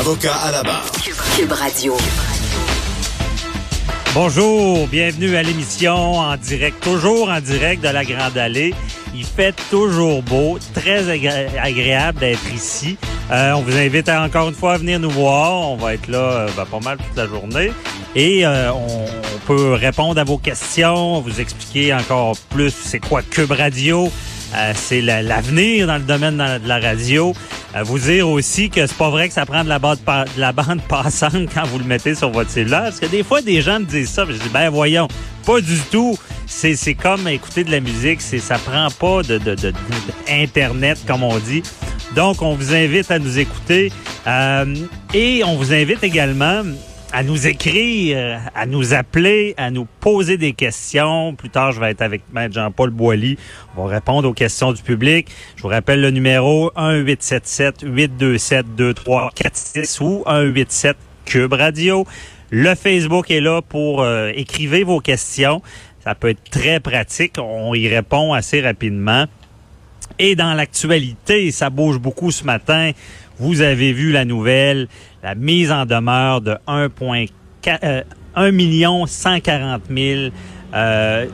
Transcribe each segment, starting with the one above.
Avocat à la barre. Cube Radio. Bonjour, bienvenue à l'émission en direct, toujours en direct de la Grande Allée. Il fait toujours beau, très agré- agréable d'être ici. Euh, on vous invite à, encore une fois à venir nous voir. On va être là euh, ben, pas mal toute la journée. Et euh, on, on peut répondre à vos questions, vous expliquer encore plus c'est quoi Cube Radio. Euh, c'est la- l'avenir dans le domaine de la- radio. Euh, vous dire aussi que c'est pas vrai que ça prend de la, bande passante quand vous le mettez sur votre cellulaire. Parce que des fois, des gens me disent ça. Je dis, ben voyons, pas du tout. C'est comme écouter de la musique. C'est Ça prend pas de, de, comme on dit. Donc, on vous invite à nous écouter. Euh, et on vous invite également à nous écrire, à nous appeler, à nous poser des questions. Plus tard, je vais être avec Maître Jean-Paul Boilly. On va répondre aux questions du public. Je vous rappelle le numéro 1-877-827-2346 ou 187 Cube Radio. Le Facebook est là pour euh, écrivez vos questions. Ça peut être très pratique. On y répond assez rapidement. Et dans l'actualité, ça bouge beaucoup ce matin. Vous avez vu la nouvelle, la mise en demeure de 1,4 euh, 1 million 140 000 euh,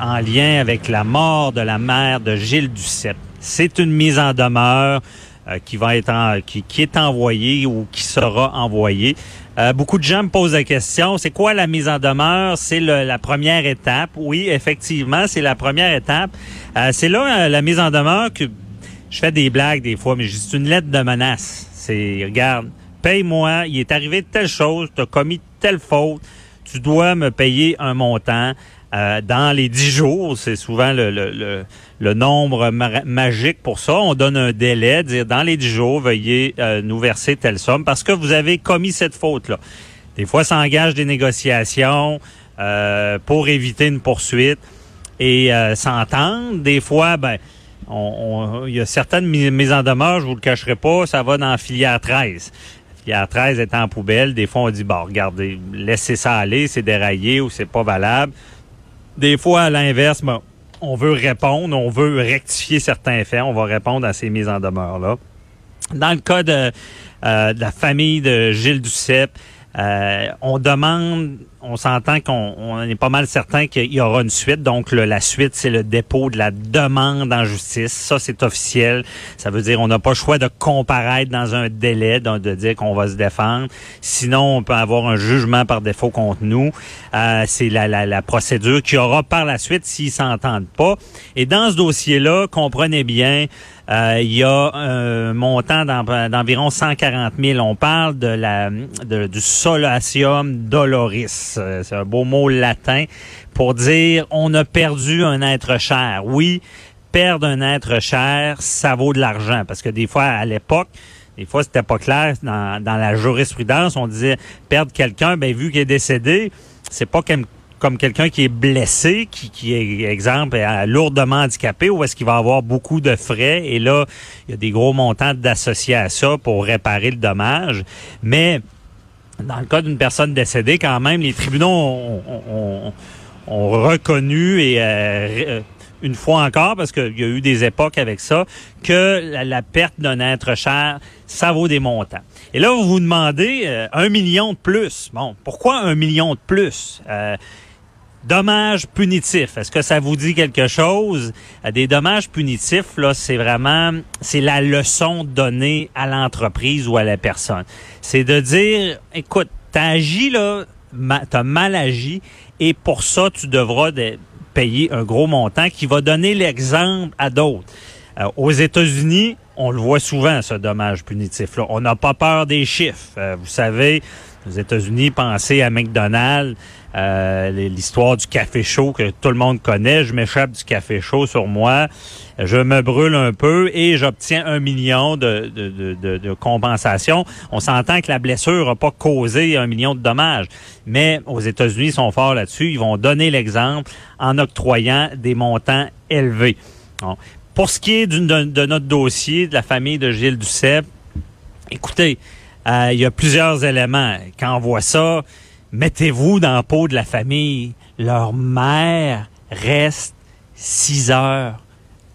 en lien avec la mort de la mère de Gilles Duceppe. C'est une mise en demeure euh, qui va être en- qui, qui est envoyée ou qui sera envoyée. Euh, beaucoup de gens me posent la question, c'est quoi la mise en demeure? C'est la première étape. Oui, effectivement, c'est la première étape. Euh, c'est là euh, la mise en demeure que je fais des blagues des fois, mais c'est une lettre de menace. C'est, regarde, paye-moi, il est arrivé telle chose, tu as commis telle faute, tu dois me payer un montant. euh, dans les dix jours, c'est souvent le, le, le, le nombre ma- magique pour ça. On donne un délai, dire dans les dix jours, veuillez euh, nous verser telle somme parce que vous avez commis cette faute-là. Des fois, ça engage des négociations euh, pour éviter une poursuite et euh, s'entendre. Des fois, ben, on, il y a certaines mi- mises en demeure, je vous le cacherai pas, ça va dans la filière 13. La filière 13 est en poubelle. Des fois, on dit, bon, regardez, laissez ça aller, c'est déraillé ou c'est pas valable. Des fois, à l'inverse, ben, on veut répondre, on veut rectifier certains faits, on va répondre à ces mises en demeure-là. Dans le cas de, euh, de la famille de Gilles Duceppe, euh, on demande, on s'entend qu'on on est pas mal certain qu'il y aura une suite. Donc, le- la suite, c'est le dépôt de la demande en justice. Ça, c'est officiel. Ça veut dire on n'a pas le choix de comparaître dans un délai, de dire qu'on va se défendre. Sinon, on peut avoir un jugement par défaut contre nous. Euh, c'est la, la, la procédure qu'il y aura par la suite s'ils s'entendent pas. Et dans ce dossier-là, comprenez bien, euh, il y a un montant d'en- d'environ 140 000. On parle de la du solatium doloris. Euh, C'est un beau mot latin pour dire on a perdu un être cher. Oui, perdre un être cher, ça vaut de l'argent parce que des fois à l'époque des fois, c'était pas clair dans, dans la jurisprudence. On disait perdre quelqu'un, ben vu qu'il est décédé, c'est pas comme, quelqu'un qui est blessé, qui, qui est, exemple, est lourdement handicapé, ou est-ce qu'il va avoir beaucoup de frais? Et là, il y a des gros montants d'associés à ça pour réparer le dommage. Mais dans le cas d'une personne décédée, quand même, les tribunaux ont, ont- ont- reconnu et euh, euh, une fois encore, parce qu'il y a eu des époques avec ça, que la, la perte d'un être cher, ça vaut des montants. Et là, vous vous demandez euh, un million de plus. Bon, pourquoi un million de plus? Euh, Dommages punitifs. Est-ce que ça vous dit quelque chose? Euh, Des dommages punitifs, là, c'est vraiment, c'est la leçon donnée à l'entreprise ou à la personne. C'est de dire, écoute, t'as agi, là, t'as mal agi, et pour ça, tu devras de- payer un gros montant qui va donner l'exemple à d'autres. Euh, aux États-Unis, on le voit souvent, ce dommage punitif-là. On n'a pas peur des chiffres. Euh, vous savez, aux États-Unis, pensez à McDonald's, euh, l'histoire du café chaud que tout le monde connaît. Je m'échappe du café chaud sur moi, je me brûle un peu et j'obtiens un million de, de, de, de compensation. On s'entend que la blessure n'a pas causé un million de dommages, mais aux États-Unis, ils sont forts là-dessus. Ils vont donner l'exemple en octroyant des montants élevés. Pour ce qui est de, de, notre dossier de la famille de Gilles Duceppe, écoutez, euh, il y a plusieurs éléments. Quand on voit ça, mettez-vous dans la peau de la famille. Leur mère reste six heures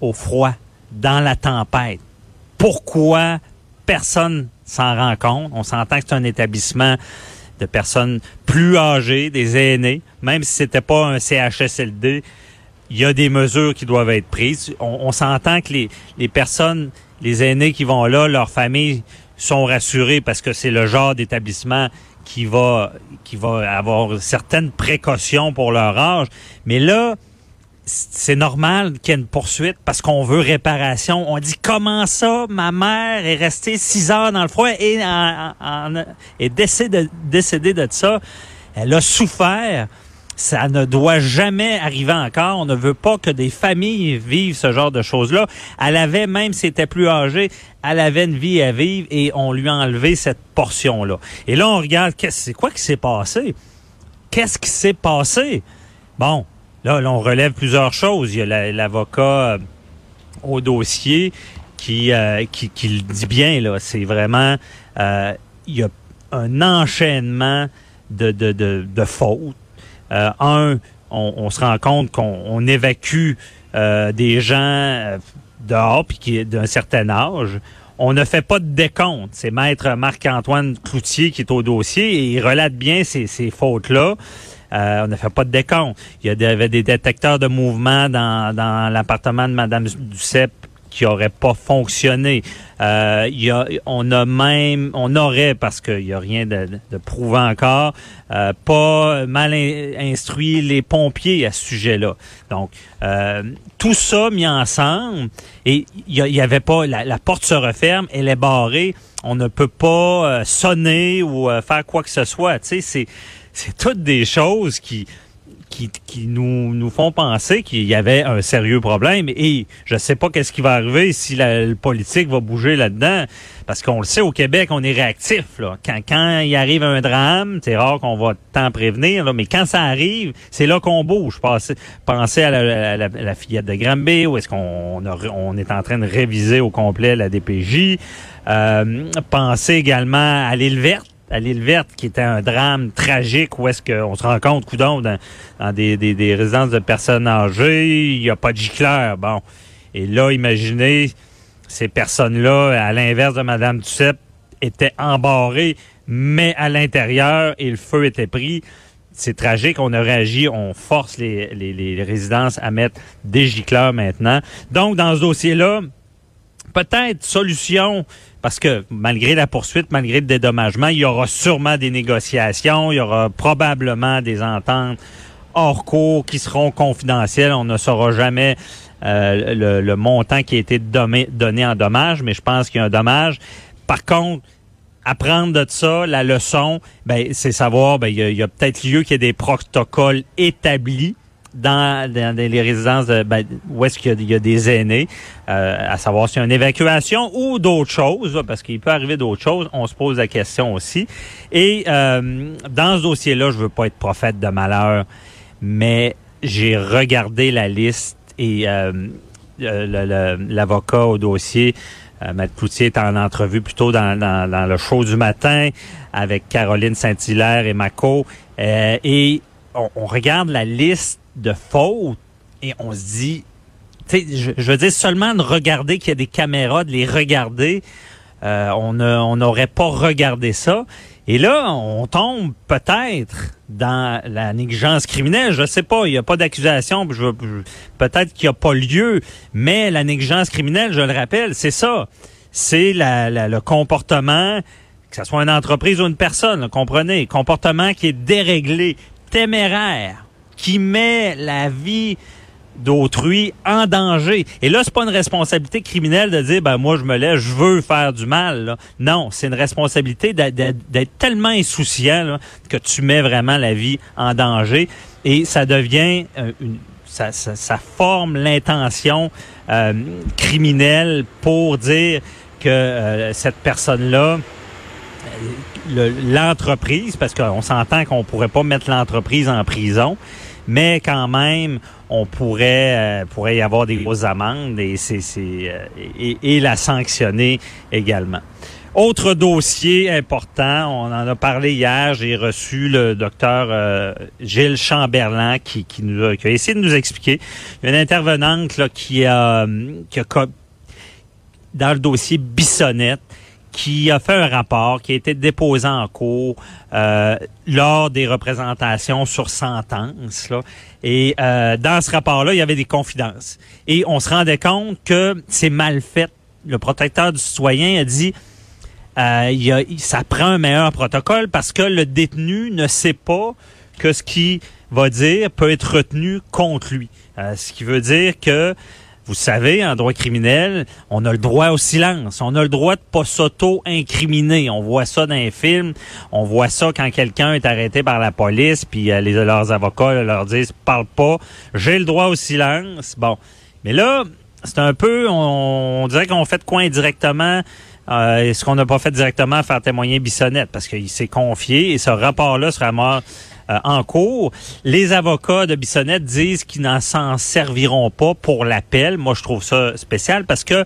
au froid, dans la tempête. Pourquoi personne s'en rend compte? On s'entend que c'est un établissement de personnes plus âgées, des aînés, même si c'était pas un CHSLD, il y a des mesures qui doivent être prises. On, s'entend que les, personnes, les aînés qui vont là, leurs familles sont rassurées parce que c'est le genre d'établissement qui va qui va avoir certaines précautions pour leur âge. Mais là, c'est normal qu'il y ait une poursuite parce qu'on veut réparation. On dit comment ça, ma mère est restée six heures dans le froid et est décédée, décédée de ça. Elle a souffert. Ça ne doit jamais arriver encore. On ne veut pas que des familles vivent ce genre de choses-là. Elle avait, même si était plus âgée, elle avait une vie à vivre et on lui a enlevé cette portion-là. Et là, on regarde, c'est quoi qui s'est passé? Qu'est-ce qui s'est passé? Bon, là, on relève plusieurs choses. Il y a l'avocat euh, au dossier qui, euh, qui, qui, le dit bien, là. C'est vraiment, euh, il y a un enchaînement de, de, de, de fautes un, on, se rend compte qu'on évacue euh, des gens euh, dehors puis qui d'un certain âge. On ne fait pas de décompte. C'est maître Marc-Antoine Cloutier qui est au dossier et il relate bien ces, ces fautes-là. on ne fait pas de décompte. Il y avait des détecteurs de mouvement dans, dans l'appartement de Mme Duceppe qui aurait pas fonctionné. Euh, y a, on a même, on aurait, parce qu'il n'y a rien de, de prouvé encore, euh, pas mal instruit les pompiers à ce sujet-là. Donc, euh, tout ça mis ensemble, et il y, avait pas, la, porte se referme, elle est barrée, on ne peut pas euh, sonner ou euh, faire quoi que ce soit. Tu sais, c'est toutes des choses qui qui, nous, nous font penser qu'il y avait un sérieux problème. Et je ne sais pas qu'est-ce qui va arriver si la, politique va bouger là-dedans. Parce qu'on le sait, au Québec, on est réactif. Là. Quand, quand il arrive un drame, c'est rare qu'on va tant prévenir, là, mais quand ça arrive, c'est là qu'on bouge. Pensez, pensez à la, la, la, fillette de Granby, où est-ce qu'on on est en train de réviser au complet la DPJ. Euh, pensez également à l'île verte à l'île verte, qui était un drame tragique où est-ce qu'on se rend compte, coudon, dans, des, des, des, résidences de personnes âgées, il n'y a pas de gicleur. Bon. Et là, imaginez, ces personnes-là, à l'inverse de Madame Duceppe, étaient embarrées, mais à l'intérieur, et le feu était pris. C'est tragique, on a réagi, on force les, les, les résidences à mettre des gicleurs maintenant. Donc, dans ce dossier-là, peut-être solution, parce que malgré la poursuite, malgré le dédommagement, il y aura sûrement des négociations, il y aura probablement des ententes hors cours qui seront confidentielles. On ne saura jamais euh, le, montant qui a été donné, donné en dommage, mais je pense qu'il y a un dommage. Par contre, apprendre de ça, la leçon, ben, c'est savoir, ben, il y a, a peut-être lieu qu'il y ait des protocoles établis dans, les résidences ben, où est-ce qu'il y, a des aînés, euh, à savoir s'il y a une évacuation ou d'autres choses, parce qu'il peut arriver d'autres choses, on se pose la question aussi. Et euh, dans ce dossier-là, je veux pas être prophète de malheur, mais j'ai regardé la liste et euh, l'avocat au dossier, euh, Maître Cloutier est en entrevue plutôt dans, dans, le show du matin avec Caroline Saint-Hilaire et Mako. et on, regarde la liste de fautes et on se dit, je, je veux dire seulement de regarder qu'il y a des caméras, de les regarder, euh, on n'aurait pas regardé ça. Et là, on tombe peut-être dans la négligence criminelle. Je sais pas, il n'y a pas d'accusation, peut-être qu'il n'y a pas lieu, mais la négligence criminelle, je le rappelle, c'est ça. C'est le comportement, que ce soit une entreprise ou une personne, comprenez, comportement qui est déréglé, téméraire, qui met la vie d'autrui en danger. Et là, c'est pas une responsabilité criminelle de dire, ben moi, je me lève, je veux faire du mal. Là. Non, c'est une responsabilité d'être tellement insouciant que tu mets vraiment la vie en danger. Et ça devient euh, une, ça, ça, ça forme l'intention euh, criminelle pour dire que euh, cette personne-là l'entreprise, parce qu'on s'entend qu'on pourrait pas mettre l'entreprise en prison, mais quand même, on pourrait euh, pourrait y avoir des grosses amendes et c'est euh, et, et, la sanctionner également. Autre dossier important, on en a parlé hier, j'ai reçu le docteur euh, Gilles Chamberlain qui, qui, nous a, qui a essayé de nous expliquer. Une intervenante là, qui, a, qui a dans le dossier Bissonnette, qui a fait un rapport qui a été déposé en cours euh, lors des représentations sur sentence. Là. Et euh, dans ce rapport-là, il y avait des confidences. Et on se rendait compte que c'est mal fait. Le protecteur du citoyen a dit euh, il a, ça prend un meilleur protocole parce que le détenu ne sait pas que ce qu'il va dire peut être retenu contre lui. Euh, ce qui veut dire que vous savez, en droit criminel, on a le droit au silence. On a le droit de pas s'auto-incriminer. On voit ça dans les films. On voit ça quand quelqu'un est arrêté par la police, puis euh, leurs avocats leur disent « parle pas, j'ai le droit au silence ». Bon, mais là, c'est un peu, on, dirait qu'on fait quoi indirectement euh, ce qu'on n'a pas fait directement à faire témoigner Bissonnette parce qu'il s'est confié et ce rapport-là sera mort euh, en cours. Les avocats de Bissonnette disent qu'ils n'en s'en serviront pas pour l'appel. Moi, je trouve ça spécial parce que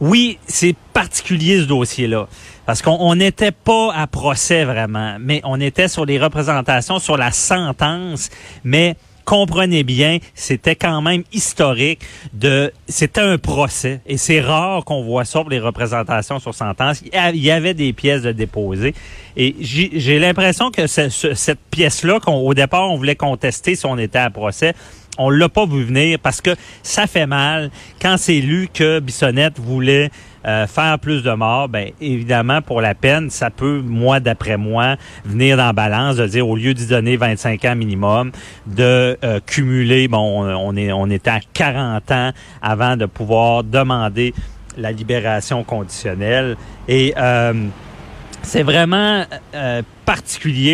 oui, c'est particulier ce dossier-là. Parce qu'on n'était pas à procès vraiment, mais on était sur les représentations, sur la sentence, mais comprenez bien, c'était quand même historique de, c'était un procès et c'est rare qu'on voit ça pour les représentations sur sentence. Il y avait des pièces de déposer et j'ai l'impression que cette pièce-là, qu'au départ on voulait contester si on était à procès, on l'a pas vu venir parce que ça fait mal. Quand c'est lu que Bissonnette voulait euh, faire plus de morts, ben évidemment pour la peine, ça peut moi d'après moi venir dans la balance de dire au lieu d'y donner 25 ans minimum, de euh, cumuler bon on est on était à 40 ans avant de pouvoir demander la libération conditionnelle. Et euh, c'est vraiment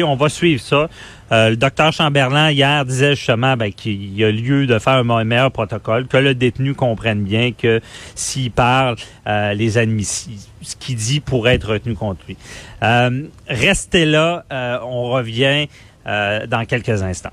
On va suivre ça. Euh, le docteur Chamberlain, hier, disait justement ben, qu'il y a lieu de faire un meilleur protocole, que le détenu comprenne bien que s'il parle, euh, les ce qu'il dit pourrait être retenu contre lui. Euh, restez là, on revient dans quelques instants.